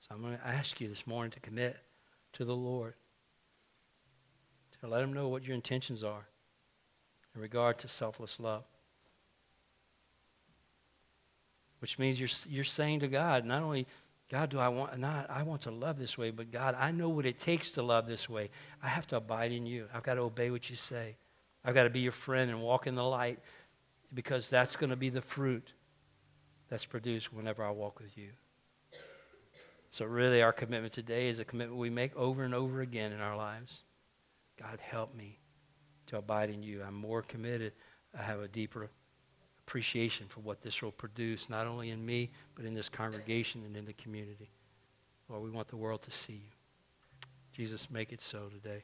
So I'm going to ask you this morning to commit to the Lord, let them know what your intentions are in regard to selfless love. Which means you're, you're saying to God, not only God, do I want not I want to love this way, but God, I know what it takes to love this way. I have to abide in you. I've got to obey what you say. I've got to be your friend and walk in the light because that's going to be the fruit that's produced whenever I walk with you. So really our commitment today is a commitment we make over and over again in our lives. God help me to abide in you. I'm more committed. I have a deeper appreciation for what this will produce, not only in me, but in this congregation and in the community. Lord, we want the world to see you. Jesus, make it so today.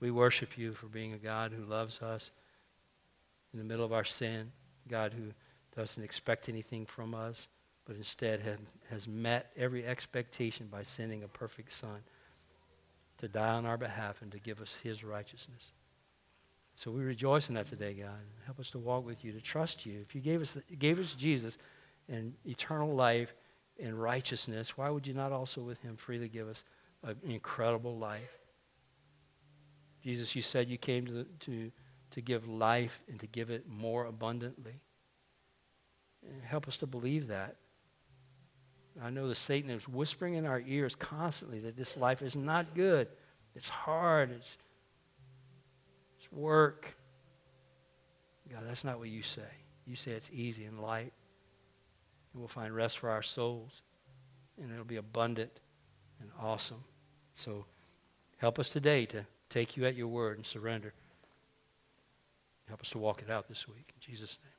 We worship you for being a God who loves us in the middle of our sin, God who doesn't expect anything from us, but instead have, has met every expectation by sending a perfect Son to die on our behalf and to give us his righteousness. So we rejoice in that today, God. Help us to walk with you, to trust you. If you gave us, the, gave us Jesus and eternal life and righteousness, why would you not also with him freely give us an incredible life? Jesus, you said you came to, the, to, to give life and to give it more abundantly. Help us to believe that. I know that Satan is whispering in our ears constantly that this life is not good. It's hard. It's it's work. God, that's not what you say. You say it's easy and light. And we'll find rest for our souls. And it'll be abundant and awesome. So help us today to take you at your word and surrender. Help us to walk it out this week. In Jesus' name.